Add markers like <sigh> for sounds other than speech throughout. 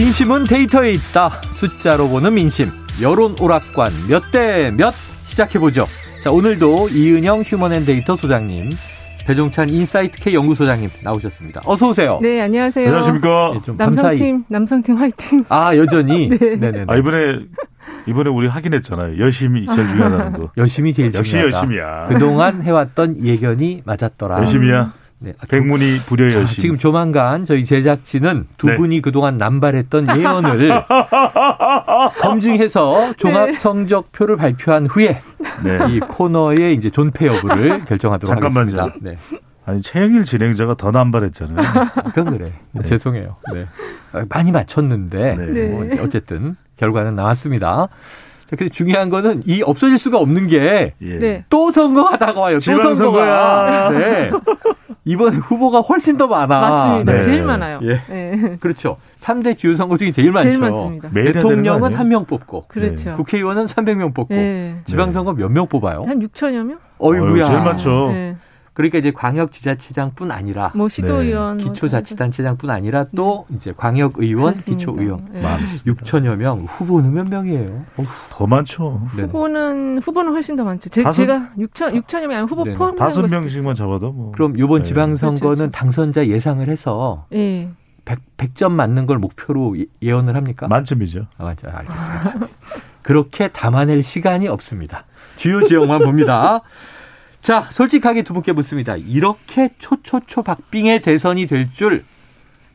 민심은 데이터에 있다. 숫자로 보는 민심. 여론 오락관 몇 대 몇 시작해보죠. 자, 오늘도 이은영 휴먼앤데이터 소장님, 배종찬 인사이트K 연구소장님 나오셨습니다. 어서 오세요. 네, 안녕하세요. 안녕하십니까. 네, 좀 남성팀, 남성팀 화이팅. 아, 여전히? <laughs> 네. 네네. 아, 이번에, 이번에 우리 확인했잖아요. 열심이 제일 중요하다는 거. <laughs> 열심이 제일 역시 중요하다. 열심이야. 그동안 해왔던 예견이 맞았더라. 열심이야. 네. 백문이 불여 자, 열심. 지금 조만간 저희 제작진은 두 네. 분이 그동안 남발했던 <laughs> 예언을 검증해서 종합 성적표를 발표한 후에 네. 이 코너의 이제 존폐 여부를 <laughs> 결정하도록 잠깐만요. 하겠습니다. 네. 아니 최영일 진행자가 더 남발했잖아요. 그건 그래. 죄송해요. 네. 아, 많이 맞췄는데 네. 뭐 이제 어쨌든 결과는 나왔습니다. 자, 근데 중요한 거는 이 없어질 수가 없는 게 예. 네. 또 선거가 다가와요. 또. 선거가. 네. 이번에 후보가 훨씬 더 많아. 맞습니다. 네. 제일 많아요. 예. 네. <laughs> 그렇죠. 3대 주요 선거 중에 제일 많죠. 제일 많습니다. 대통령은? 한 명 뽑고 그렇죠. 국회의원은 300명 뽑고 네. 지방선거 몇 명 뽑아요? 한 6천여 명? 어이구야. 제일 많죠. 네. 그러니까 이제 광역 지자체장뿐 아니라 뭐 시도의원, 뭐 네. 기초자치단체장뿐 아니라 또 이제 광역 의원, 그렇습니다. 기초 의원 네. 많습니다. 6천여 명. 후보는 몇 명이에요? 어후, 더 많죠. 네. 후보는 후보는 훨씬 더 많죠. 제, 다섯- 제가 6천 6천여 명 후보 네네. 포함된 다섯 명씩만 잡아도 뭐. 그럼 이번 네. 지방선거는 그렇죠, 그렇죠. 당선자 예상을 해서 예. 100, 100 점 맞는 걸 목표로 예- 예언을 합니까? 만점이죠. 아, 맞아, 알겠습니다. <laughs> 그렇게 담아낼 시간이 없습니다. 주요 지역만 봅니다. <laughs> 자, 솔직하게 두 분께 묻습니다. 이렇게 초초초 박빙의 대선이 될 줄,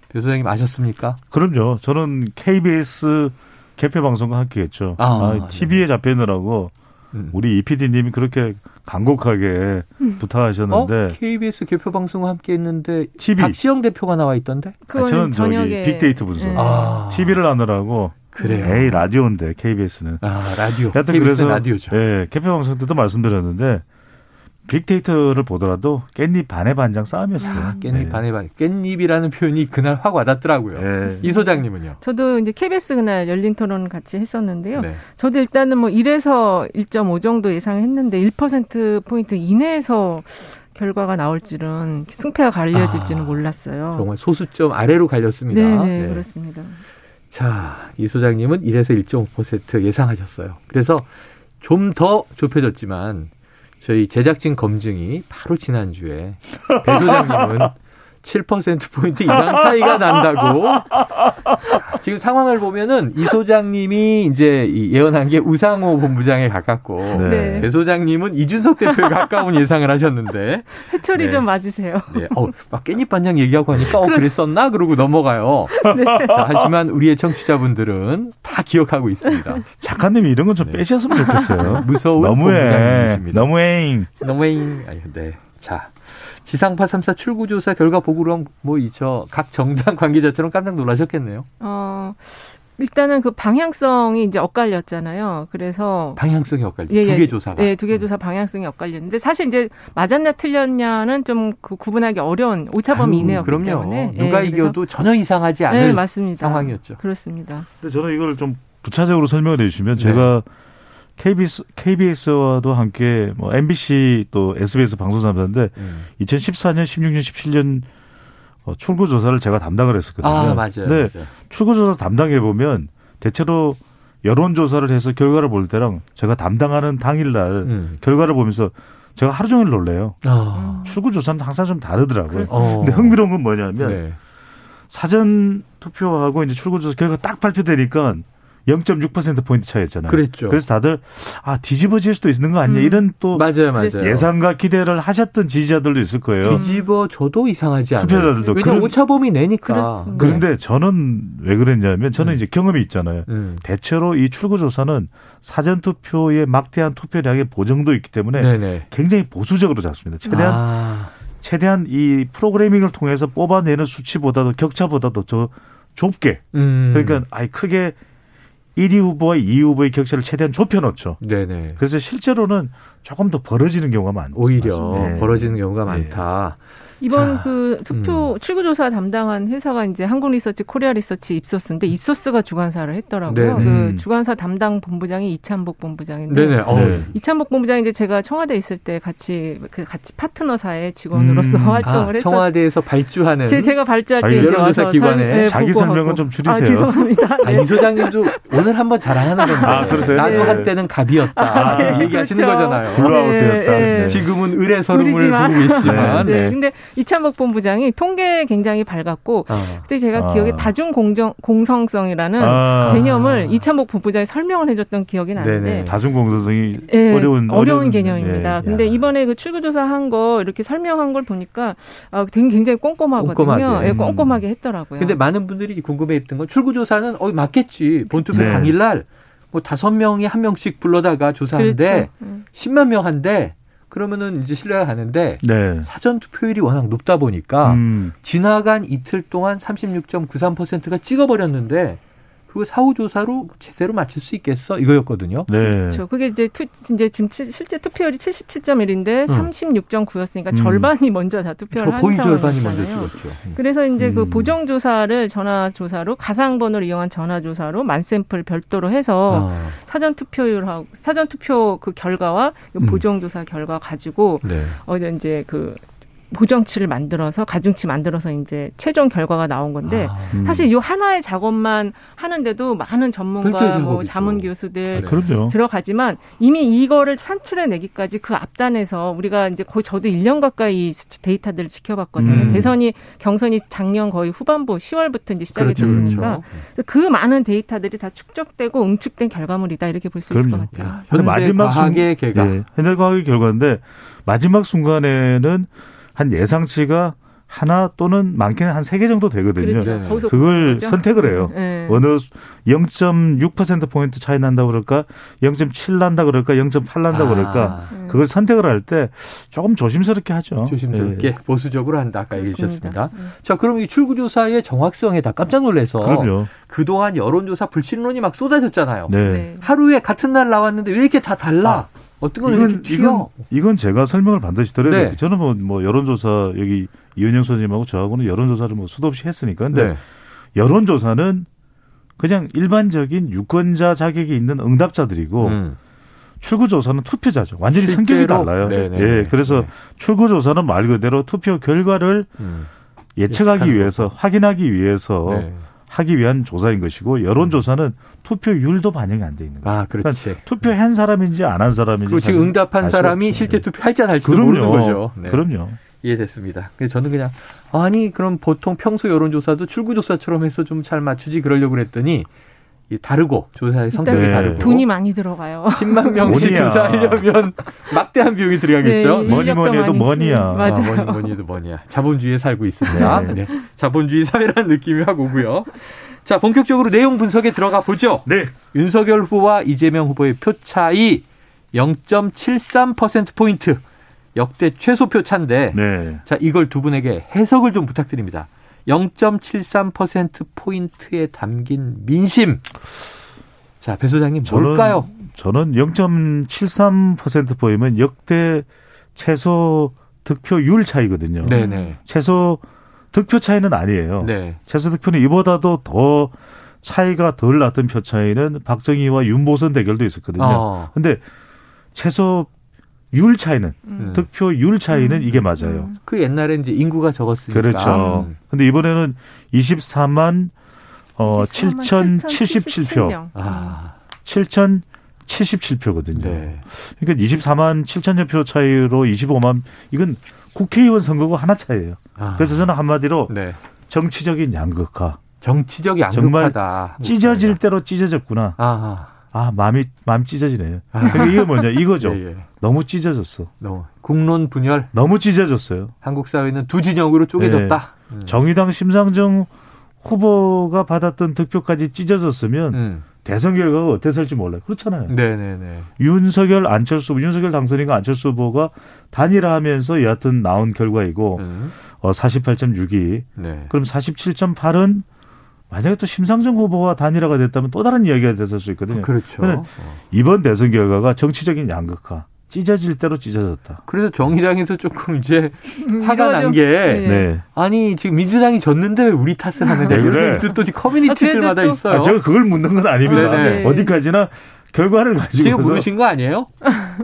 배 소장님 아셨습니까? 그럼요. 저는 KBS 개표 방송과 함께 했죠. 아, 아, TV에 잡혀느라고 음. 우리 이 PD님이 그렇게 간곡하게 음. 어? 부탁하셨는데 KBS 개표 방송과 함께 했는데, TV. 박시영 대표가 나와 있던데? 아, 그거는 저는 저기 저녁에 빅데이터 분석. 예. 아. TV를 하느라고 그래요. 에이 라디오인데 KBS는. 아, 라디오. 하여튼 KBS 그래서 라디오죠. 예, 개표 방송 때도 말씀드렸는데 빅데이터를 보더라도 깻잎 반의 반장 싸움이었어요. 아, 깻잎 네. 반에 반. 깻잎이라는 표현이 그날 확 와닿더라고요. 예. 이 소장님은요? 저도 이제 KBS 그날 열린 토론 같이 했었는데요. 네. 저도 일단은 뭐 1에서 1.5 정도 예상했는데 1% 포인트 이내에서 결과가 나올지는 승패가 갈려질지는 아, 몰랐어요. 정말 소수점 아래로 갈렸습니다. 네, 네, 네. 그렇습니다. 자, 이 소장님은 1에서 1.5% 예상하셨어요. 그래서 좀 더 좁혀졌지만 저희 제작진 검증이 바로 지난주에 배 소장님은 <laughs> 7%포인트 이상 차이가 난다고. 지금 상황을 보면은 이 소장님이 이제 이 예언한 게 우상호 본부장에 가깝고 네. 배 소장님은 이준석 대표에 가까운 예상을 하셨는데 해철이 네. 좀 맞으세요. 네. 어, 막 깻잎 반장 얘기하고 하니까 어 그랬었나 그러고 넘어가요. 자, 하지만 우리의 청취자분들은 다 기억하고 있습니다. 작가님이 이런 건좀 네. 빼셨으면 좋겠어요. 무서운 너무해. 본부장님이십니다. 너무해. 너무잉. 아니, 네. 자. 지상파 3사 출구조사 결과 보고로 뭐이저각 정당 관계자처럼 깜짝 놀라셨겠네요. 어, 일단은 그 방향성이 이제 엇갈렸잖아요. 그래서 방향성이 엇갈려. 예, 두 예. 개 조사가. 예, 두개 조사 방향성이 엇갈렸는데 사실 이제 맞았냐 틀렸냐는 좀 그 구분하기 어려운 오차 범위 아유, 이내였기 그럼요. 때문에 예, 누가 그래서- 이겨도 전혀 이상하지 않을 네, 맞습니다. 상황이었죠. 그렇습니다. 근데 저는 이걸 좀 부차적으로 설명을 해주시면 네. 제가 KBS, KBS와도 함께 뭐 MBC 또 SBS 방송사인데 음. 2014년, 16년, 17년 어, 출구 조사를 제가 담당을 했었거든요. 아, 맞아요. 네, 맞아요. 출구 조사 담당해 보면 대체로 여론 조사를 해서 결과를 볼 때랑 제가 담당하는 당일날 음. 결과를 보면서 제가 하루 종일 놀래요. 아. 출구 조사는 항상 좀 다르더라고요. 어. 근데 흥미로운 건 뭐냐면 네. 사전 투표하고 이제 출구 조사 결과 딱 발표되니까 0.6% 포인트 차이였잖아요. 그랬죠. 그래서 다들 아 뒤집어질 수도 있는 거 아니냐 음. 이런 또 맞아요, 맞아요. 예상과 기대를 하셨던 지지자들도 있을 거예요. 뒤집어 줘도 이상하지 않아요. 투표자들도 왜냐면 그런- 오차범위 내니까. 그렇습니다. 그런데 저는 왜 그랬냐면 저는 음. 이제 경험이 있잖아요. 음. 대체로 이 출구조사는 사전 투표의 막대한 투표량의 보정도 있기 때문에 네네. 굉장히 보수적으로 잡습니다. 최대한 아, 최대한 이 프로그래밍을 통해서 뽑아내는 수치보다도 격차보다도 저 좁게 음. 그러니까 아예 크게 1위 후보와 2위 후보의 격차를 최대한 좁혀놓죠. 네네. 그래서 실제로는 조금 더 벌어지는 경우가 많, 오히려. 네. 벌어지는 경우가 많다. 이번 자, 그 투표 음. 출구조사 담당한 회사가 이제 한국리서치, 코리아리서치, 입소스인데 입소스가 주관사를 했더라고요. 네네. 그 음. 주관사 담당 본부장이 이찬복 본부장인데 네네. 어, 네. 이찬복 본부장이 이제 제가 청와대 있을 때 같이 그 같이 파트너사의 직원으로서 음. <laughs> 활동을 아, 했었. 청와대에서 발주하는 제, 제가 발주할 때 여론조사 와서 기관에 설- 네, 자기. 설명은 좀 줄이세요. 아, 죄송합니다. <laughs> 아, 네. 이 소장님도 오늘 한번 자랑하는 건데. 아, 그러세요? 나도 네. 한때는 갑이었다. 아, 네, 얘기하시는 그렇죠. 거잖아요. 블루하우스였다. 네, 네. 네. 지금은 의뢰 서름을 계시지만. 네. 네. 근데 이찬복 본부장이 통계에 굉장히 밝았고 어. 그때 제가 아. 기억에 다중 공정 공성성이라는 아. 개념을 이찬복 본부장이 설명을 해줬던 기억이 나는데 네네. 다중공정성이 예, 어려운 어려운 개념입니다. 예. 근데 야. 이번에 그 출구조사 한 거 이렇게 설명한 걸 보니까 아, 되게 굉장히 꼼꼼하거든요. 꼼꼼하게. 예, 꼼꼼하게 했더라고요. 근데 많은 분들이 궁금해했던 건 출구조사는 어 맞겠지. 본투표 네. 당일날 뭐 다섯 명이 한 명씩 불러다가 조사하는데 그렇죠. 음. 10만 명 한데 그러면은 이제 신뢰가 가는데 네. 사전 투표율이 워낙 높다 보니까 음. 지나간 이틀 동안 36.93%가 찍어버렸는데 그거 사후 조사로 제대로 맞출 수 있겠어 이거였거든요. 네. 그렇죠. 그게 이제 투, 이제 지금 치- 실제 투표율이 77.1인데 음. 36.9였으니까 음. 절반이 먼저 다 투표를 저한 거의 절반이 먼저. 찍었죠. 음. 그래서 이제 그 음. 보정 조사를 전화 조사로 가상 번호를 이용한 전화 조사로 만 샘플 별도로 해서 아, 사전 투표율하고 사전 투표 그 결과와 요 음. 보정 조사 결과 가지고 네. 어 이제 그 보정치를 만들어서 가중치 만들어서 이제 최종 결과가 나온 건데 아, 음. 사실 요 하나의 작업만 하는데도 많은 전문가 뭐. 자문 교수들 네. 그럼요. 들어가지만 이미 이거를 산출해 내기까지 그 앞단에서 우리가 이제 거의 저도 1년 가까이 데이터들을 지켜봤거든요. 음. 대선이 경선이 작년 거의 후반부 10월부터 이제 시작이 그렇죠, 됐으니까 그렇죠. 그 많은 데이터들이 다 축적되고 응축된 결과물이다 이렇게 볼 수 있을 것. 같아요. 야, 근데 현대 마지막 순- 과학의 개가 예, 현대 과학의 결과인데 마지막 순간에는 한 예상치가 하나 또는 많게는 한 세 개 정도 되거든요. 그렇죠. 네. 그걸 보죠. 선택을 해요. 네. 어느 0.6% 포인트 차이 난다 그럴까, 0.7 난다 그럴까, 0.8 난다 아, 그럴까, 음. 그걸 선택을 할 때 조금 조심스럽게 하죠. 조심스럽게 예. 보수적으로 한다 아까 얘기해. 주셨습니다. 음. 자, 그럼 이 출구조사의 정확성에 다 깜짝 놀라서 그럼요. 그동안 여론조사 불신론이 막 쏟아졌잖아요. 네. 네. 하루에 같은 날 나왔는데 왜 이렇게 다 달라? 어떤 건 이건? 이건, 이건 제가 설명을 반드시 드려야 네. 돼요. 저는 뭐, 뭐 여론조사 여기 이은영 선생님하고 저하고는 여론조사를 뭐 수도 없이 했으니까. 근데 네. 여론조사는 그냥 일반적인 유권자 자격이 있는 응답자들이고 음. 출구조사는 투표자죠. 완전히? 성격이 달라요. 네네. 예, 그래서 네. 출구조사는 말 그대로 투표 결과를 음. 예측하기 위해서 확인하기 위해서 네. 하기 위한 조사인 것이고 여론조사는 투표율도 반영이 안 돼 있는 거예요. 아, 그렇지. 투표한 사람인지 안 한 사람인지 그리고 응답한 사람이 없죠. 실제 예. 투표할지 안 할지도 그럼요. 모르는 거죠. 네. 그럼요. 이해됐습니다. 그래서 저는 그냥 아니 그럼 보통 평소 여론조사도 출구조사처럼 해서 좀 잘 맞추지 그러려고 그랬더니 이 다르고 조사의 성격이 네. 다르고 돈이 많이 들어가요. 10만 <laughs> 명씩. 조사하려면 <laughs> 막대한 비용이 들어가겠죠. 네, 뭐니 뭐니 해도 뭐니야. 음, 맞아요. 아, 뭐니 뭐니 해도 뭐냐. 자본주의에 살고 있습니다. 네. 네. 자본주의 사회라는 느낌이 확 오고요. 자, 본격적으로 내용 분석에 들어가 보죠. 네. 윤석열 후보와 이재명 후보의 표 차이 0.73%포인트. 역대 최소 표 차인데. 네. 자, 이걸 두 분에게 해석을 좀 부탁드립니다. 0.73%포인트에 담긴 민심. 자, 배 소장님, 뭘까요? 저는 0.73% 보이면 역대 최소 득표율 차이거든요. 네네. 최소 득표 차이는 아니에요. 네. 최소 득표는 이보다도 더 차이가 덜 났던 표 차이는 박정희와 윤보선 대결도 있었거든요. 어. 근데 최소 율 차이는 음. 득표율 차이는 이게 맞아요. 음. 그 옛날엔 이제 인구가 적었으니까. 그렇죠. 음. 근데 이번에는 24만 어 74만 7,077표. 7,077명. 아, 7,077표거든요. 네. 그러니까 24만 7천여 표 차이로 25만 이건 국회의원 선거고 하나 차이예요. 아. 그래서 저는 한마디로 네. 정치적인 양극화. 정치적 정말 양극화다. 찢어질 대로 찢어졌구나. 아, 아, 마음이 마음 찢어지네요. 아. 그러니까 이게 뭐냐? 이거죠. <laughs> 예, 예. 너무 찢어졌어. 너무 국론 분열. 너무 찢어졌어요. 한국 사회는 두 진영으로 쪼개졌다. 음. 네. 정의당 심상정 후보가 받았던 득표까지 찢어졌으면 음. 대선 결과가 어땠을지 몰라요. 그렇잖아요. 네네네. 윤석열, 안철수, 윤석열 당선인과 안철수 후보가 단일화하면서 여하튼 나온 결과이고 음. 어, 48.6이 네. 그럼 47.8은 만약에 또 심상정 후보와 단일화가 됐다면 또 다른 이야기가 됐을 수 있거든요. 그렇죠. 이번 대선 결과가 정치적인 양극화, 찢어질 대로 찢어졌다. 그래서 정의당에서 조금 이제 음, 화가 이거 난 좀- 게 네. 네. 아니 지금 민주당이 졌는데 왜 우리 탓을 하느냐 왜 이런 그래? 얘기도 또 아, 커뮤니티들마다 또- 있어요. 아, 제가 그걸 묻는 건 아닙니다. 네네. 어디까지나 결과를 가지고 지금 모르신 거 아니에요?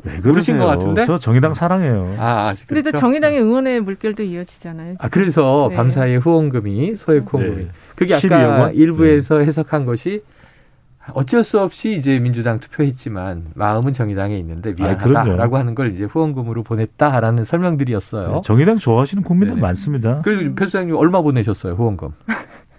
왜 모르신? 것 같은데? 저 정의당 사랑해요. 아, 근데 또 그렇죠? 정의당의 응원의 물결도 이어지잖아요. 아, 그래서 네. 밤사이 후원금이 소액 그렇죠. 후원금이 네. 그게 12억 아까 원? 일부에서 해석한 것이 어쩔 수 없이 이제 민주당 투표했지만 마음은 정의당에 있는데. 미안하다라고 하는 걸 이제 후원금으로 보냈다라는 설명들이었어요. 네, 정의당 좋아하시는 국민들 네네. 많습니다. 그래서 편수장님 얼마 보내셨어요 후원금?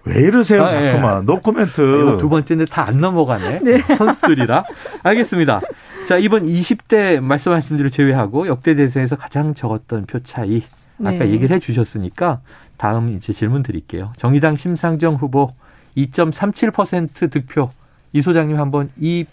왜 이러세요, 아, 예. 자꾸만. 노코멘트. 이거 두 번째인데 다안 넘어가네. 선수들이라. 알겠습니다. 자, 이번 20대 말씀하신 대로 제외하고 역대 대선에서 가장 적었던 표 차이. 아까 네. 얘기를 해 주셨으니까 다음 이제 질문 드릴게요. 정의당 심상정 후보 2.37% 득표. 이 소장님 한번 이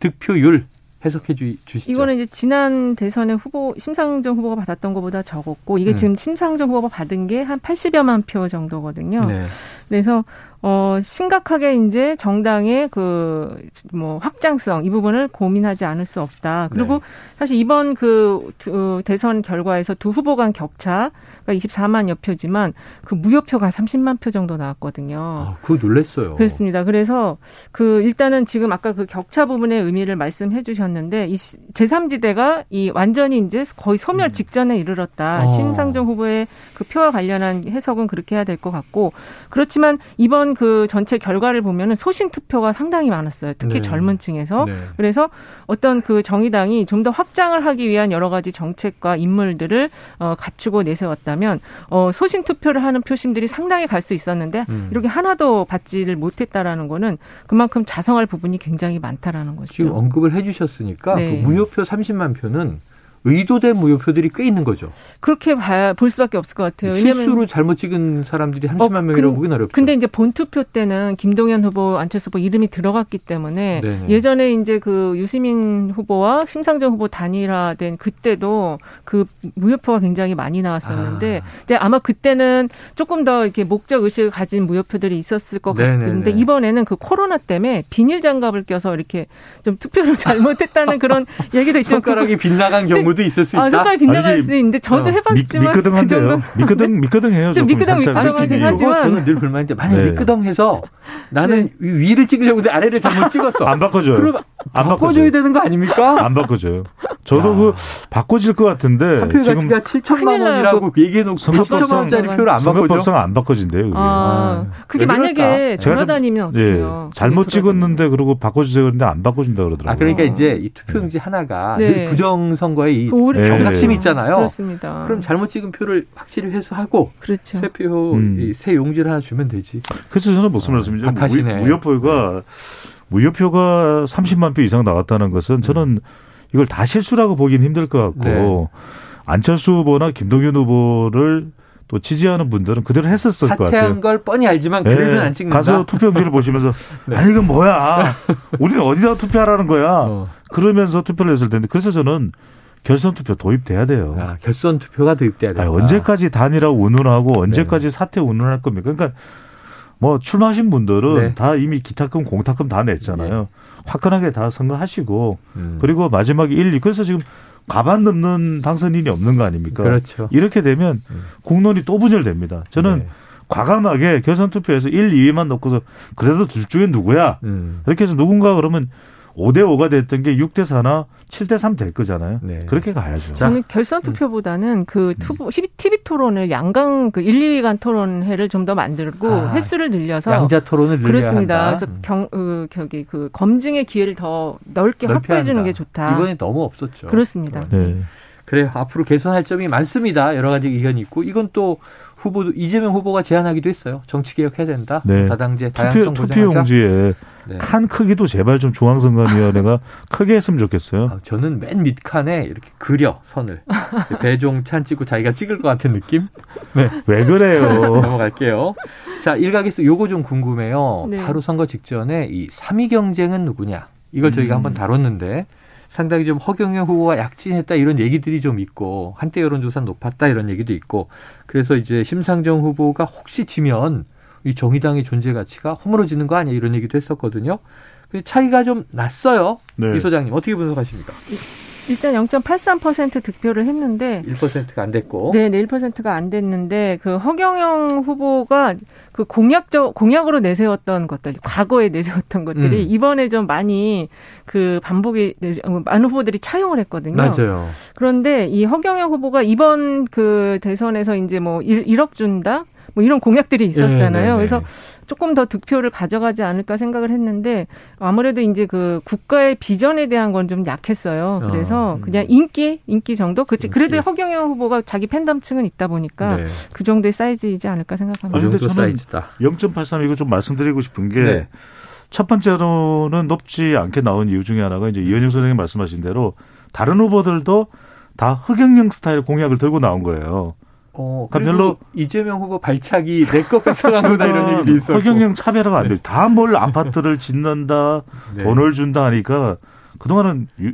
득표율 해석해 주, 주시죠. 이거는 이제 지난 대선에 후보 심상정 후보가 받았던 것보다 적었고 이게 음. 지금 심상정 후보가 받은 게 한 80여만 표 정도거든요. 네. 그래서 어 심각하게 이제 정당의 그 뭐 확장성 이 부분을 고민하지 않을 수 없다. 그리고 네. 사실 이번 그 두- 대선 결과에서 두 후보 간 격차가 24만여 표지만 그 무효표가 30만 표 정도 나왔거든요. 아, 그거 놀랬어요. 그렇습니다. 그래서 그 일단은 지금 아까 그 격차 부분의 의미를 말씀해 주셨는데 이 제3지대가 이 완전히 이제 거의 소멸 직전에 이르렀다. 어. 심상정 후보의 그 표와 관련한 해석은 그렇게 해야 될 것 같고 그렇지만 이번 그 전체 결과를 보면은 소신 투표가 상당히 많았어요. 특히 네. 젊은 층에서. 네. 그래서 어떤 그 정의당이 좀 더 확장을 하기 위한 여러 가지 정책과 인물들을 어, 갖추고 내세웠다면 어, 소신 투표를 하는 표심들이 상당히 갈 수 있었는데 음. 이렇게 하나도 받지를 못했다라는 거는 그만큼 자성할 부분이 굉장히 많다라는 것이죠. 지금 언급을 해 주셨으니까 네. 그 무효표 30만 표는 의도된 무효표들이 꽤 있는 거죠. 그렇게 봐야 볼 수밖에 없을 것 같아요. 실수로 잘못 찍은 사람들이 30만 어, 명이라고 근- 보긴 어렵죠. 근데 이제 본투표 때는 김동연 후보, 안철수 후보 이름이 들어갔기 때문에 네네. 예전에 이제 그 유시민 후보와 심상정 후보 단일화된 그때도 그 무효표가 굉장히 많이 나왔었는데, 아. 근데 아마 그때는 조금 더 이렇게 목적 의식을 가진 무효표들이 있었을 것 네네네. 같은데 이번에는 그 코로나 때문에 비닐 장갑을 껴서 이렇게 좀 투표를 <laughs> 잘못했다는 그런 얘기도 있지만 손가락이 빗나간 경우도 있을 수 있다. 아, 손가락이 빗나갈 아니, 수도 있는데 저도 어, 해봤지만 그 미끄덩한데요. 정도 미끄덩, 미끄덩해요. 좀 미끄덩, 미끄덩하긴. 하지. 하지만- 저는 늘 불만인데 만약 네. 미끄덩해서 나는 위- 위를 찍으려고 했는데 아래를 잘못 찍었어. 안 바꿔줘요. 그럼 안 바꿔줘야. 되는 거 아닙니까? 안 바꿔줘요. 저도 야. 그 바꿔질 것 같은데 한 표의 지금 가치가 7천만 큰일 나요. 원이라고 얘기해놓고 선거법상- 7천만 원짜리 표를 안 바꿔줘. 선거법상 안 바꿔진대요. 그게. 아, 그게 왜 그럴까? 만약에 제가 좀- 돌아다니면 예, 어떡해요? 잘못 그게 찍었는데 그러고 바꿔주세요 그랬는데 안 바꿔준다 그러더라고요. 아 그러니까 이제 이 투표용지 하나가 네. 늘 부정 선거의 이그 네. 경각심이 있잖아요. 그렇습니다. 그럼 잘못 찍은 표를 확실히 회수하고 그렇죠. 새표 음. 이새 용지를 하나 주면 되지. 그래서 저는 무슨 말씀이죠? 박하시네. 무- 무효표가 무효표가 30만 표 이상 나왔다는 것은 저는 이걸 다 실수라고 보기는 힘들 것 같고 네. 안철수 후보나 김동연 후보를 또 지지하는 분들은 그대로 했었을 것 같아요. 사퇴한 걸 뻔히 알지만 그래서는 안 찍는다. 가서 투표용지를 보시면서 <laughs> 네. 아니 이건 뭐야? 우리는 어디다 투표하라는 거야? 어. 그러면서 투표를 했을 텐데 그래서 저는 결선 투표 도입돼야 돼요. 아, 결선 투표가 도입돼야. 아니, 언제까지 단일화 운운하고 언제까지 사퇴 운운할 겁니까? 그러니까 뭐 출마하신 분들은 네. 다 이미 기타금 공타금 다 냈잖아요. 화끈하게 다 선거하시고 음. 그리고 마지막에 1, 2 그래서 지금 가반 넘는 당선인이 없는 거 아닙니까? 그렇죠. 이렇게 되면 음. 국론이 또 분열됩니다. 저는 네. 과감하게 결선 투표에서 1, 2위만 놓고서 그래도 둘 중에 누구야? 음. 이렇게 해서 누군가 그러면 5대 5가 됐던 게 6대 4나 7대 3 될 거잖아요. 네. 그렇게 가야죠. 자, 저는 결선 투표보다는 그 투보 TV 토론을 양강 그 1, 2위 간 토론회를 좀 더 만들고 아, 횟수를 늘려서 양자 토론을 늘려야 그렇습니다. 한다. 그래서 음. 경, 그, 저기 그 검증의 기회를 더 넓게 확보해 주는. 게 좋다. 이번에 너무 없었죠. 그렇습니다. 네. 그래 앞으로 개선할 점이 많습니다. 여러 가지 의견이 있고 이건 또 후보도 이재명 후보가 제안하기도 했어요. 정치 개혁해야 된다. 네. 다당제 투표, 다양성 보장하자. 투표 용지에 네. 칸 크기도 제발 좀 중앙선거위원회가 <laughs> 크게 했으면 좋겠어요. 아, 저는 맨 밑칸에 이렇게 그려 선을 배종 찬 찍고 자기가 찍을 것 같은 느낌. 네. 왜 그래요? <laughs> 넘어갈게요. 자 일각에서 요거 좀 궁금해요. 네. 바로 선거 직전에 이 3위 경쟁은 누구냐 이걸 저희가 음. 한번 다뤘는데 상당히 좀 허경영 후보가 약진했다 이런 얘기들이 좀 있고 한때 여론조사 높았다 이런 얘기도 있고 그래서 이제 심상정 후보가 혹시 지면 이 정의당의 존재 가치가 허물어지는 거 아니야 이런 얘기도 했었거든요. 그 차이가 좀 났어요. 네. 이 소장님 어떻게 분석하십니까? 일단 0.83% 득표를 했는데 1%가 안 됐고. 네, 네 1%가 안 됐는데 그 허경영 후보가 그 공약적 공약으로 내세웠던 것들, 과거에 내세웠던 것들이 음. 이번에 좀 많이 그 반복이 많은 후보들이 차용을 했거든요. 맞아요. 그런데 이 허경영 후보가 이번 그 대선에서 이제 뭐 1, 억 준다? 뭐 이런 공약들이 있었잖아요. 네, 네, 네. 그래서 조금 더 득표를 가져가지 않을까 생각을 했는데 아무래도 이제 그 국가의 비전에 대한 건 좀 약했어요. 그래서 어, 음. 그냥 인기 인기 정도 그치 그래도 인기. 허경영 후보가 자기 팬덤층은 있다 보니까 네. 그 정도의 사이즈이지 않을까 그 생각합니다. 근데 정도 사이즈다. 0.83 이거 좀 말씀드리고 싶은 게 네. 첫 번째로는 높지 않게 나온 이유 중에 하나가 이제 이현영 선생님 말씀하신 대로 다른 후보들도 다 흑영영 스타일 공약을 들고 나온 거예요. 어, 그러니까 별로- 이재명 후보 발차기 내 것 같아간 거다 <laughs> 이런 얘기도 있었고. 허경영 차별화가 안 네. 돼요. 다뭘 아파트를 짓는다, 네. 돈을 준다 하니까 그동안은 유-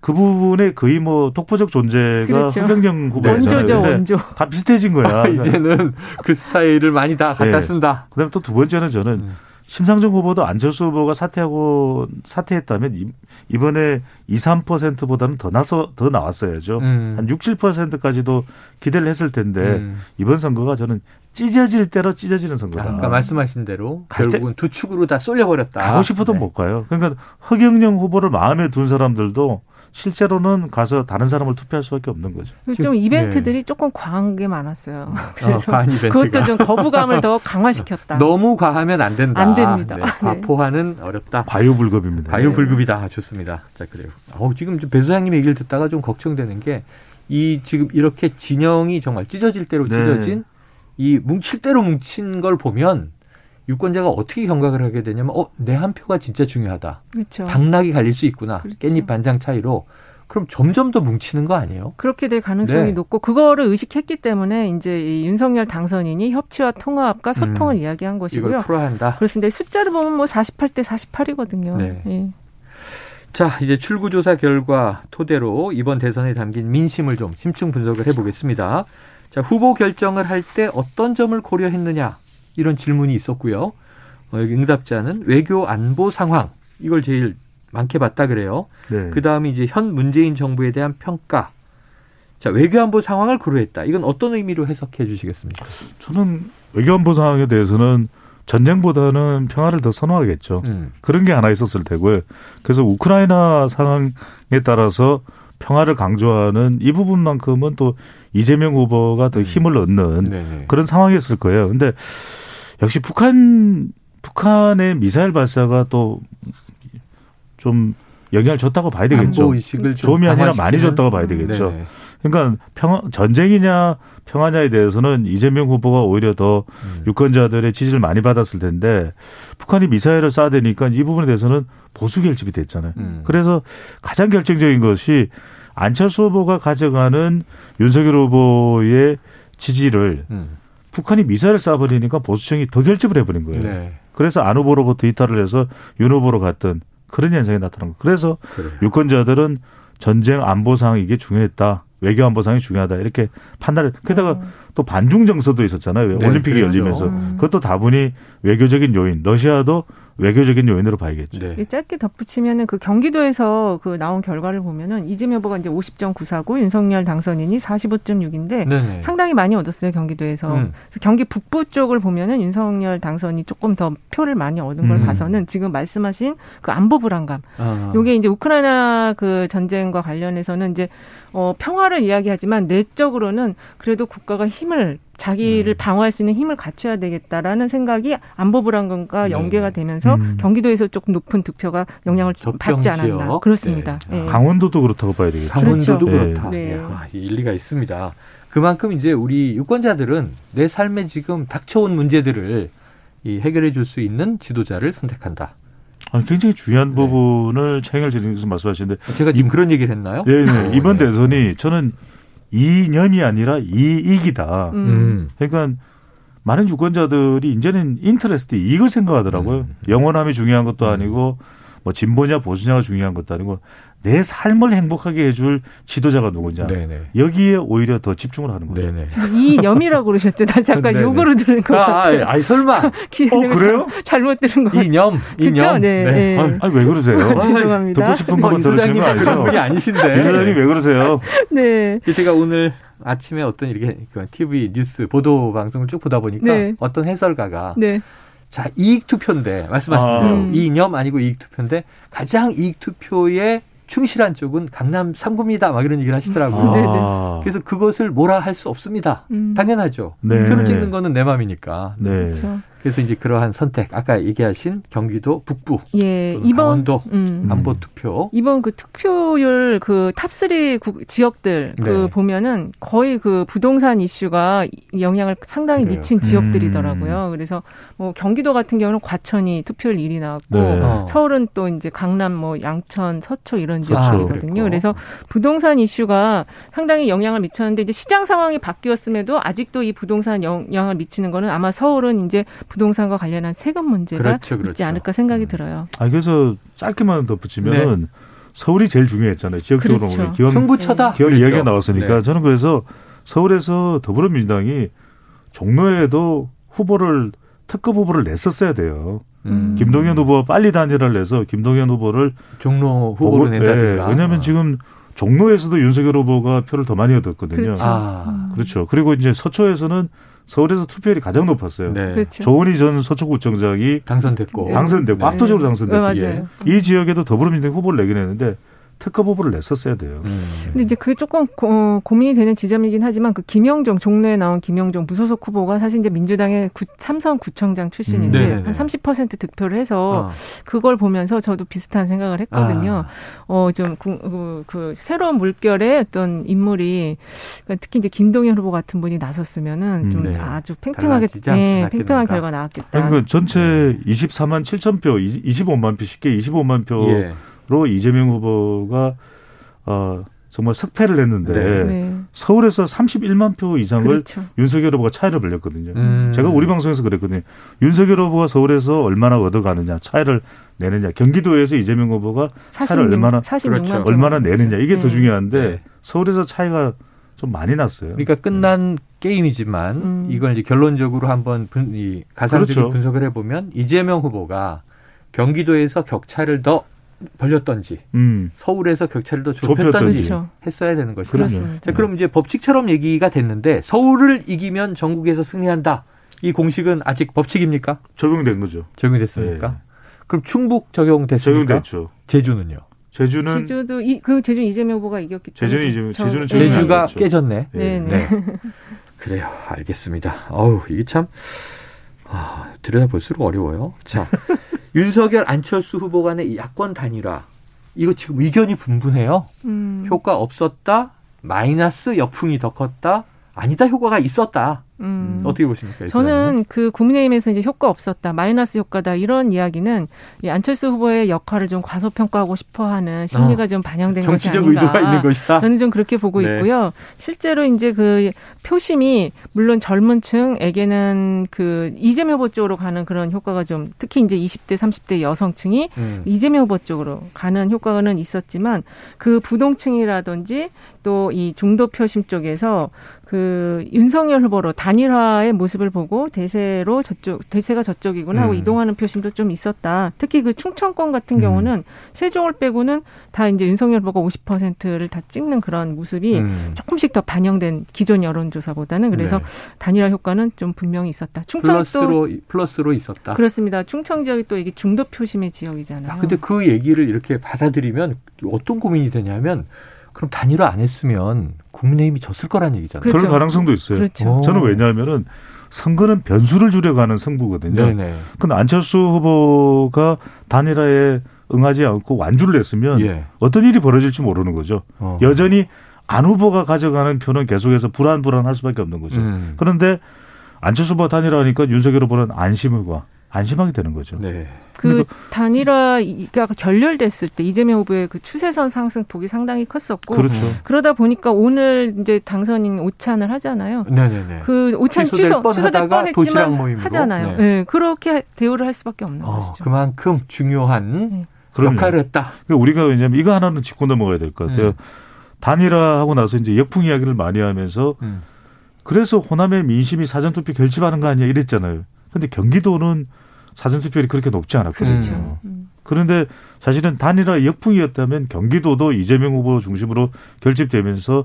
그 부분에 거의 뭐 독보적 존재가 그렇죠. 허경영 <laughs> 후보잖아요. 원조죠 원조. 다 비슷해진 거야. 아, <laughs> 이제는 그 스타일을 많이 다 갖다 네. 쓴다. 그다음에 또 두 번째는 저는 음. 심상정 후보도 안철수 후보가 사퇴하고 사퇴했다면 이- 이번에 2, 3%보다는 더 나서 더 나왔어야죠. 음. 한 6, 7%까지도 기대를 했을 텐데 음. 이번 선거가 저는 찢어질 대로 찢어지는 선거다. 아까 말씀하신 대로 결국은 두 축으로 다 쏠려 버렸다. 가고 싶어도 네. 못 가요. 그러니까 허경영 후보를 마음에 둔 사람들도 실제로는 가서 다른 사람을 투표할 수밖에 없는 거죠. 좀 이벤트들이 조금 과한 게 많았어요. 어, <laughs> 그래서 과한 이벤트가. 그것도 좀 거부감을 더 강화시켰다. 너무 과하면 안 된다. 안 됩니다. 네, 네. 과포화는 어렵다. 과유불급입니다. 과유불급이다. 좋습니다. 자, 그래요. 어, 지금 좀배 소장님 얘기를 듣다가 좀 걱정되는 게 이 지금 이렇게 진영이 정말 찢어질 대로 네. 찢어진 이 뭉칠 대로 뭉친 걸 보면 유권자가 어떻게 경각을 하게 되냐면 어, 내 한 표가 진짜 중요하다. 그렇죠. 당락이 갈릴 수 있구나. 그렇죠. 깻잎 반장 차이로. 그럼 점점 더 뭉치는 거 아니에요? 그렇게 될 가능성이 네. 높고 그거를 의식했기 때문에 이제 이 윤석열 당선인이 협치와 통합과 소통을 음. 이야기한 이걸 것이고요. 풀어야 한다. 그렇습니다. 숫자를 보면 뭐 48대 48이거든요. 네. 예. 자, 이제 출구조사 결과 토대로 이번 대선에 담긴 민심을 좀 심층 분석을 해보겠습니다. 자, 후보 결정을 할 때 어떤 점을 고려했느냐 이런 질문이 있었고요. 어, 여기 응답자는 외교 안보 상황 이걸 제일 많게 봤다 그래요. 네. 그 다음에 이제 현 문재인 정부에 대한 평가. 자, 외교 안보 상황을 고려했다. 이건 어떤 의미로 해석해 주시겠습니까? 저는 외교안보 상황에 대해서는 전쟁보다는 평화를 더 선호하겠죠. 음, 그런 게 하나 있었을 테고요. 그래서 우크라이나 상황에 따라서 평화를 강조하는 이 부분만큼은 또 이재명 후보가 더 힘을 얻는 네네. 그런 상황이었을 거예요. 근데 역시 북한 북한의 미사일 발사가 또좀 영향을 줬다고 봐야 되겠죠. 좀 좀이 아니라? 많이 줬다고 봐야 되겠죠. 네네. 그러니까 평 전쟁이냐 평화냐에 대해서는 이재명 후보가 오히려 더 음. 유권자들의 지지를 많이 받았을 텐데 북한이 미사일을 쏴대니까 이 부분에 대해서는 보수 결집이 됐잖아요. 음. 그래서 가장 결정적인 것이 안철수 후보가 가져가는 윤석열 후보의 지지를 음. 북한이 미사일을 쏴버리니까 보수층이 더 결집을 해버린 거예요. 네. 그래서 안 후보로부터 이탈을 해서 윤 후보로 갔던 그런 현상이 나타난 거예요. 그래서 그래요. 유권자들은 전쟁 안보 상황 이게 중요했다. 외교 안보 상황이 중요하다. 이렇게 판단을 게다가 음. 또 반중 정서도 있었잖아요. 네, 올림픽이 그렇죠. 열리면서 음. 그것도 다분히 외교적인 요인. 러시아도 외교적인 요인으로 봐야겠죠. 네. 이 짧게 덧붙이면은 그 경기도에서 그 나온 결과를 보면은 이재명 후보가 이제 50.94고 윤석열 당선인이 45.6인데 네네. 상당히 많이 얻었어요 경기도에서. 음. 경기 북부 쪽을 보면은 윤석열 당선이 조금 더 표를 많이 얻은 걸 음. 봐서는 지금 말씀하신 그 안보 불안감. 아. 요게 이제 우크라이나 그 전쟁과 관련해서는 이제 어 평화를 이야기하지만 내적으로는 그래도 국가가 힘을 자기를 음. 방어할 수 있는 힘을 갖춰야 되겠다라는 생각이 안보 불안감과 네. 연계가 되면서 음. 경기도에서 조금 높은 득표가 영향을 좀 받지 않았나 지역. 그렇습니다. 네. 예. 강원도도 그렇다고 봐야 되겠죠. 강원도도 그렇죠. 그렇다. 네. 이야, 일리가 있습니다. 그만큼 이제 우리 유권자들은 내 삶에 지금 닥쳐온 문제들을 이 해결해 줄 수 있는 지도자를 선택한다. 아니, 굉장히 중요한 네. 부분을 챙을 지내면서 말씀하시는데 제가 지금 그런 얘기를 했나요? 네, 네. 어, 이번 네. 대선이 저는 이념이 아니라 이익이다. 음. 음. 그러니까 많은 유권자들이 이제는 인터레스트 이익을 생각하더라고요. 음. 영원함이 중요한 것도 아니고 뭐 진보냐 보수냐가 중요한 것도 아니고 내 삶을 행복하게 해줄 지도자가 누구냐. 네네. 여기에 오히려 더 집중을 하는 거죠. 네네. 지금 이념이라고 그러셨죠. 나 잠깐 네네. 욕으로 들은 것 아, 같아요. 아, 아니 설마 <laughs> 어, 그래요? 잘못 들은 것 같아요. 이념? 이념. 네, 네. 아유, 아니, 왜 그러세요? 죄송합니다. 듣고 싶은 뭐 것만 이 들으시는 거 그런 분이 아니죠? 아니신데. 이 소장님 왜 그러세요? 네. 제가 오늘 아침에 어떤 이렇게 그 TV 뉴스 보도 방송을 쭉 보다 보니까 네. 어떤 해설가가 네. 자 이익 투표인데 말씀하신 아. 대로 음. 이념 아니고 이익 투표인데 가장 이익 투표에 충실한 쪽은 강남 3구입니다. 막 이런 얘기를 하시더라고요. 네, 네. 아, 그래서 그것을 뭐라 할 수 없습니다. 음. 당연하죠. 네. 표를 찍는 거는 내 맘이니까. 네. 그렇죠. 그래서 이제 그러한 선택, 아까 얘기하신 경기도 북부, 예, 이번 강원도 음. 안보 투표. 이번 그 투표율 그 top3 지역들 그 네. 보면은 거의 그 부동산 이슈가 영향을 상당히 그래요. 미친 지역들이더라고요. 그래서 뭐 경기도 같은 경우는 과천이 투표율 1위 나왔고 네. 어. 서울은 또 이제 강남 뭐 양천, 서초 이런 아, 지역들이거든요. 그랬고. 그래서 부동산 이슈가 상당히 영향을 미쳤는데 이제 시장 상황이 바뀌었음에도 아직도 이 부동산 영향을 미치는 거는 아마 서울은 이제 부동산과 관련한 세금 문제가 그렇죠, 있지 그렇죠. 않을까 생각이 들어요. 아, 그래서 짧게만 덧붙이면은 서울이 제일 중요했잖아요. 지역적으로 그렇죠. 승부처다. 그랬죠. 이야기가 나왔으니까 네. 저는 그래서 서울에서 더불어민주당이 종로에도 후보를 특급 후보를 냈었어야 돼요. 음. 김동연 후보가 빨리 단일화를 내서 김동연 후보를 종로 후보로 낸다든가. 예, 왜냐하면 지금 종로에서도 윤석열 후보가 표를 더 많이 얻었거든요. 그렇죠. 아, 그렇죠. 그리고 이제 서초에서는 서울에서 투표율이 가장 높았어요. 네. 그렇죠. 조은희 전 서초구청장이 당선됐고. 네. 당선되고 네. 압도적으로 네, 당선됐고 맞아요. 이 지역에도 더불어민주당 이 후보를 내긴 했는데 특급 후보를 냈었어야 돼요. 음. 근데 이제 그게 조금 고, 고민이 되는 지점이긴 하지만 그 김영종 종로에 나온 김영종 무소속 후보가 사실 이제 민주당의 구, 삼선 구청장 출신인데 음. 네네네. 한30% 득표를 해서 어. 그걸 보면서 저도 비슷한 생각을 했거든요. 아. 어좀 그, 그, 그 새로운 물결의 어떤 인물이 그러니까 특히 이제 김동연 후보 같은 분이 나섰으면은 좀 음, 네. 아주 팽팽하게 네, 팽팽한. 결과 나왔겠다. 그러니까 전체 24만 7천 표, 25만 표 쉽게 25만 표 로 예. 이재명 후보가 어, 정말 석패를 했는데 네. 네. 서울에서 31만 표 이상을 그렇죠. 윤석열 후보가 차이를 벌렸거든요. 음. 제가 우리 방송에서 그랬거든요. 윤석열 후보가 서울에서 얼마나 얻어가느냐, 차이를 내느냐, 경기도에서 이재명 후보가 차이를 46, 얼마나 46만 그렇죠. 표. 얼마나 내느냐 이게 더 네. 중요한데 네. 서울에서 차이가 좀 많이 났어요. 그러니까 끝난 게임이지만 음. 이걸 이제 결론적으로 한번 분, 이 가상적인 그렇죠. 분석을 해보면 이재명 후보가 경기도에서 격차를 더 벌렸던지 음. 서울에서 격차를 더 좁혔던지. 좁혔던지. 했어야 되는 것이다. 그렇습니다. 자, 그럼 이제 법칙처럼 얘기가 됐는데 서울을 이기면 전국에서 승리한다. 이 공식은 아직 법칙입니까? 적용된 거죠. 적용됐습니까? 네. 그럼 충북 적용됐습니까? 적용됐죠. 제주는요? 제주는 제주도 이, 그 제주 이재명 후보가 이겼기 때문에 제주는 이재명- 저- 제주는 안 제주가. 깨졌네. 네, 네. 네. 그래요. 알겠습니다. 어우, 이게 참, 아, 들여다볼수록 어려워요. 자, <laughs> 윤석열 안철수 후보 간의 이 야권 단일화. 이거 지금 의견이 분분해요. 음, 효과 없었다. 마이너스 역풍이 더 컸다. 아니다. 효과가 있었다. 음. 어떻게 보십니까? 저는 그 국민의힘에서 이제 효과 없었다, 마이너스 효과다 이런 이야기는 이 안철수 후보의 역할을 좀 과소평가하고 싶어하는 심리가 좀 반영된 것이 아, 정치적 아닌가. 의도가 있는 것이다. 저는 좀 그렇게 보고 네. 있고요. 실제로 이제 그 표심이 물론 젊은 층에게는 그 이재명 후보 쪽으로 가는 그런 효과가 좀 특히 이제 20대, 30대 여성층이 음. 이재명 후보 쪽으로 가는 효과는 있었지만 그 부동층이라든지 또 이 중도 표심 쪽에서 그 윤석열 후보로 단일화의 모습을 보고 대세로 저쪽 대세가 저쪽이구나 하고 음. 이동하는 표심도 좀 있었다. 특히 그 충청권 같은 음. 경우는 세종을 빼고는 다 이제 윤석열 후보가 50%를 다 찍는 그런 모습이 음. 조금씩 더 반영된 기존 여론조사보다는 그래서 네. 단일화 효과는 좀 분명히 있었다. 충청이 또 플러스로 플러스로 있었다. 그렇습니다. 충청 지역이 또 이게 중도 표심의 지역이잖아요. 아, 근데 그 얘기를 이렇게 받아들이면 어떤 고민이 되냐면 그럼 단일화 안 했으면 국민의힘이 졌을 거란 얘기잖아요. 그렇죠. 그럴 가능성도 있어요. 그렇죠. 오. 저는 왜냐하면은 선거는 변수를 줄여가는 승부거든요. 네네. 근데 안철수 후보가 단일화에 응하지 않고 완주를 했으면 예. 어떤 일이 벌어질지 모르는 거죠. 어. 여전히 안 후보가 가져가는 표는 계속해서 불안불안할 수밖에 없는 거죠. 음. 그런데 안철수 후보가 단일화하니까 윤석열 후보는 안심을과 안심하게 되는 거죠. 네. 그 단일화가 결렬됐을 때 이재명 후보의 그 추세선 상승폭이 상당히 컸었고 그렇죠. 그러다 보니까 오늘 이제 당선인 오찬을 하잖아요. 네네네. 그 오찬 취소 취소될 도시락 뻔했지만. 하잖아요. 네. 네. 그렇게 대우를 할 수밖에 없는 어, 것이죠. 그만큼 중요한 네. 역할을 했다. 그러니까 우리가 왜냐면 이거 하나는 짚고 넘어가야 될 것 같아요. 음. 단일화하고 나서 이제 역풍 이야기를 많이 하면서 음. 그래서 호남의 민심이 사전투표 결집하는 거 아니야 이랬잖아요. 근데 경기도는 사전 투표율이 그렇게 높지 않았거든요. 그렇죠. 음. 그런데 사실은 단일화 역풍이었다면 경기도도 이재명 후보 중심으로 결집되면서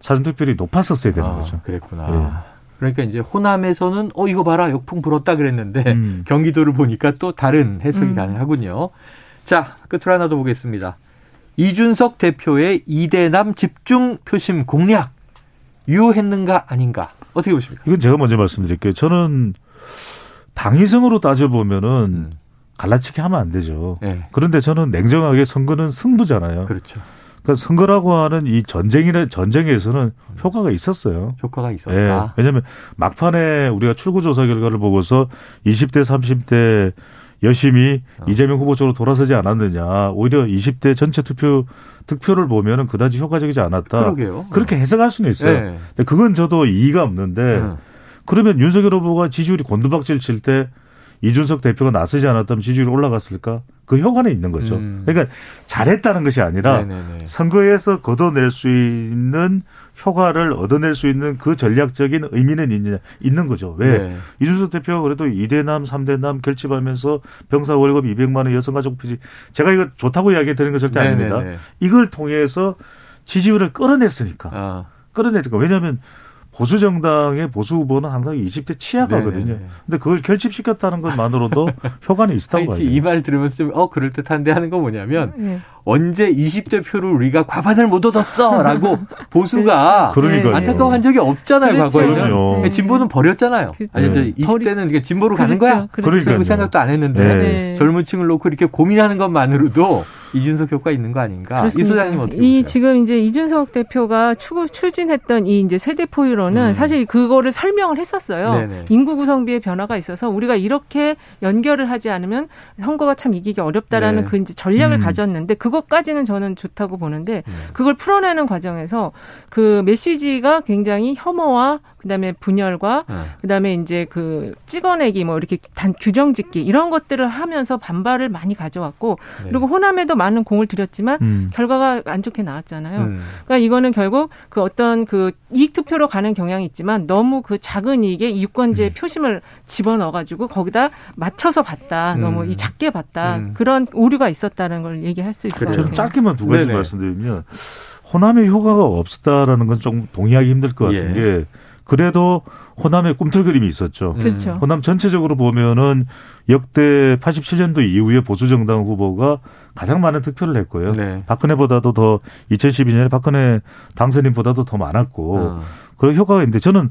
사전 투표율이 높았었어야 되는 아, 거죠. 그랬구나. 예. 그러니까 이제 호남에서는 어 이거 봐라 역풍 불었다 그랬는데 음. <laughs> 경기도를 보니까 또 다른 해석이 음. 가능하군요. 자 끝으로 하나 더 보겠습니다. 이준석 대표의 이대남 집중 표심 공략 유효했는가 아닌가 어떻게 보십니까? 이건 제가 먼저 말씀드릴게요. 저는 당위성으로 따져보면은 음. 갈라치기 하면 안 되죠. 네. 그런데 저는 냉정하게 선거는 승부잖아요. 그렇죠. 그러니까 선거라고 하는 이 전쟁이나 전쟁에서는 효과가 있었어요. 효과가 있었다. 네. 왜냐하면 막판에 우리가 출구조사 결과를 보고서 20대, 30대 열심히 어. 이재명 후보 쪽으로 돌아서지 않았느냐. 오히려 20대 전체 투표 득표를 보면은 그다지 효과적이지 않았다. 그러게요. 그렇게 해석할 수는 있어요. 네. 근데 그건 저도 이의가 없는데 네. 그러면 윤석열 후보가 지지율이 곤두박질 칠 때 이준석 대표가 나서지 않았다면 지지율이 올라갔을까? 그 효과는 있는 거죠. 음. 그러니까 잘했다는 것이 아니라 네네네. 선거에서 걷어낼 수 있는 효과를 얻어낼 수 있는 그 전략적인 의미는 있느냐 있는 거죠. 왜 네. 이준석 대표가 그래도 2대남, 3대남 결집하면서 병사 월급 200만 원 여성가족 표지 제가 이거 좋다고 이야기 드리는 거 절대 네네네. 아닙니다. 이걸 통해서 지지율을 끌어냈으니까. 아. 끌어냈으니까 왜냐하면 보수 정당의 보수 후보는 항상 20대 치약하거든요. 근데 그걸 결집시켰다는 것만으로도 <laughs> 효과는 있다고 봐요. 이 말 들으면서 좀, 어, 그럴 듯한데 하는 거 뭐냐면, 네. 언제 20대 표를 우리가 과반을 못 얻었어라고 <laughs> 보수가 그러니까요. 안타까워한 적이 없잖아요, 그렇죠. 과거에는. 그럼요. 진보는 버렸잖아요. 그렇죠. 아니, 20대는 이게 진보로 그렇죠. 가는 거야. 그렇죠. 그 생각도 안 했는데 네. 젊은 층을 놓고 이렇게 고민하는 것만으로도 이준석 효과 있는 거 아닌가? 그렇습니다. 이 소장님 어떻게 보세요? 이 지금 이제 이준석 대표가 추구 추진했던 이 이제 세대 포유로는 음. 사실 그거를 설명을 했었어요. 네네. 인구 구성비의 변화가 있어서 우리가 이렇게 연결을 하지 않으면 선거가 참 이기기 어렵다라는 네. 그 이제 전략을 음. 가졌는데 그것까지는 저는 좋다고 보는데 음. 그걸 풀어내는 과정에서 그 메시지가 굉장히 혐오와 그다음에 분열과 네. 그다음에 이제 그 찍어내기 뭐 이렇게 단 규정 짓기 이런 것들을 하면서 반발을 많이 가져왔고 네. 그리고 호남에도 많은 공을 들였지만 음. 결과가 안 좋게 나왔잖아요. 음. 그러니까 이거는 결국 그 어떤 그 이익 투표로 가는 경향이 있지만 너무 그 작은 이익에 유권제 음. 표심을 집어넣어 가지고 거기다 맞춰서 봤다. 너무 이 음. 작게 봤다. 음. 그런 오류가 있었다는 걸 얘기할 수 있을 것 같아요. 짧게만 두 가지 네네. 말씀드리면 호남의 효과가 없었다라는 건 좀 동의하기 힘들 것 같은 예. 게 그래도 호남의 꿈틀그림이 있었죠. 그렇죠. 호남 전체적으로 보면은 역대 87년도 이후에 보수 정당 후보가 가장 많은 득표를 했고요. 네. 박근혜보다도 더 2012년에 박근혜 당선인보다도 더 많았고 어. 그런 효과가 있는데 저는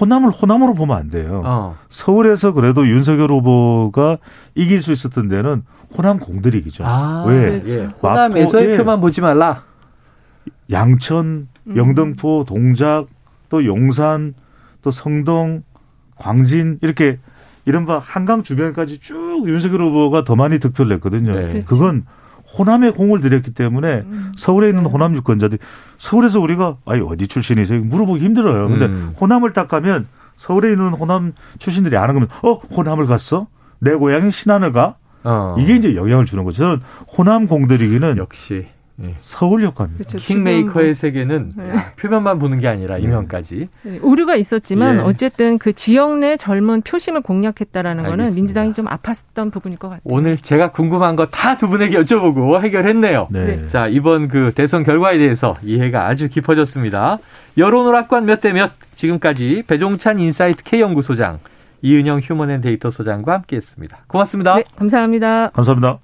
호남을 호남으로 보면 안 돼요. 어. 서울에서 그래도 윤석열 후보가 이길 수 있었던 데는 호남 공들이기죠. 아, 왜? 그렇죠. 예. 호남에서의 표만 보지 말라. 양천, 음. 영등포, 동작, 또 용산, 또 성동, 광진 이렇게 이른바 한강 주변까지 쭉 윤석열 후보가 더 많이 득표를 냈거든요. 네. 그렇죠. 그건 호남에 공을 들였기 때문에 음, 서울에 있는 네. 호남 유권자들이 서울에서 우리가 아니 어디 출신이세요? 물어보기 힘들어요. 근데 음. 호남을 딱 가면 서울에 있는 호남 출신들이 아는 거면 어 호남을 갔어? 내 고향이 신안을 가? 어. 이게 이제 영향을 주는 거죠. 저는 호남 공들이기는 역시 예. 서울 효과입니다. 그렇죠. 킹메이커의 세계는 네. 표면만 보는 게 아니라 네. 이면까지. 네. 오류가 있었지만 예. 어쨌든 그 지역 내 젊은 표심을 공략했다라는 알겠습니다. 거는 민주당이 좀 아팠던 부분일 것 같아요. 오늘 제가 궁금한 거 다 두 분에게 여쭤보고 해결했네요. 네. 자, 이번 그 대선 결과에 대해서 이해가 아주 깊어졌습니다. 여론 오락관 몇 대 몇 지금까지 배종찬 인사이트 K연구소장 이은영 휴먼앤데이터 소장과 함께했습니다. 고맙습니다. 네, 감사합니다. 감사합니다.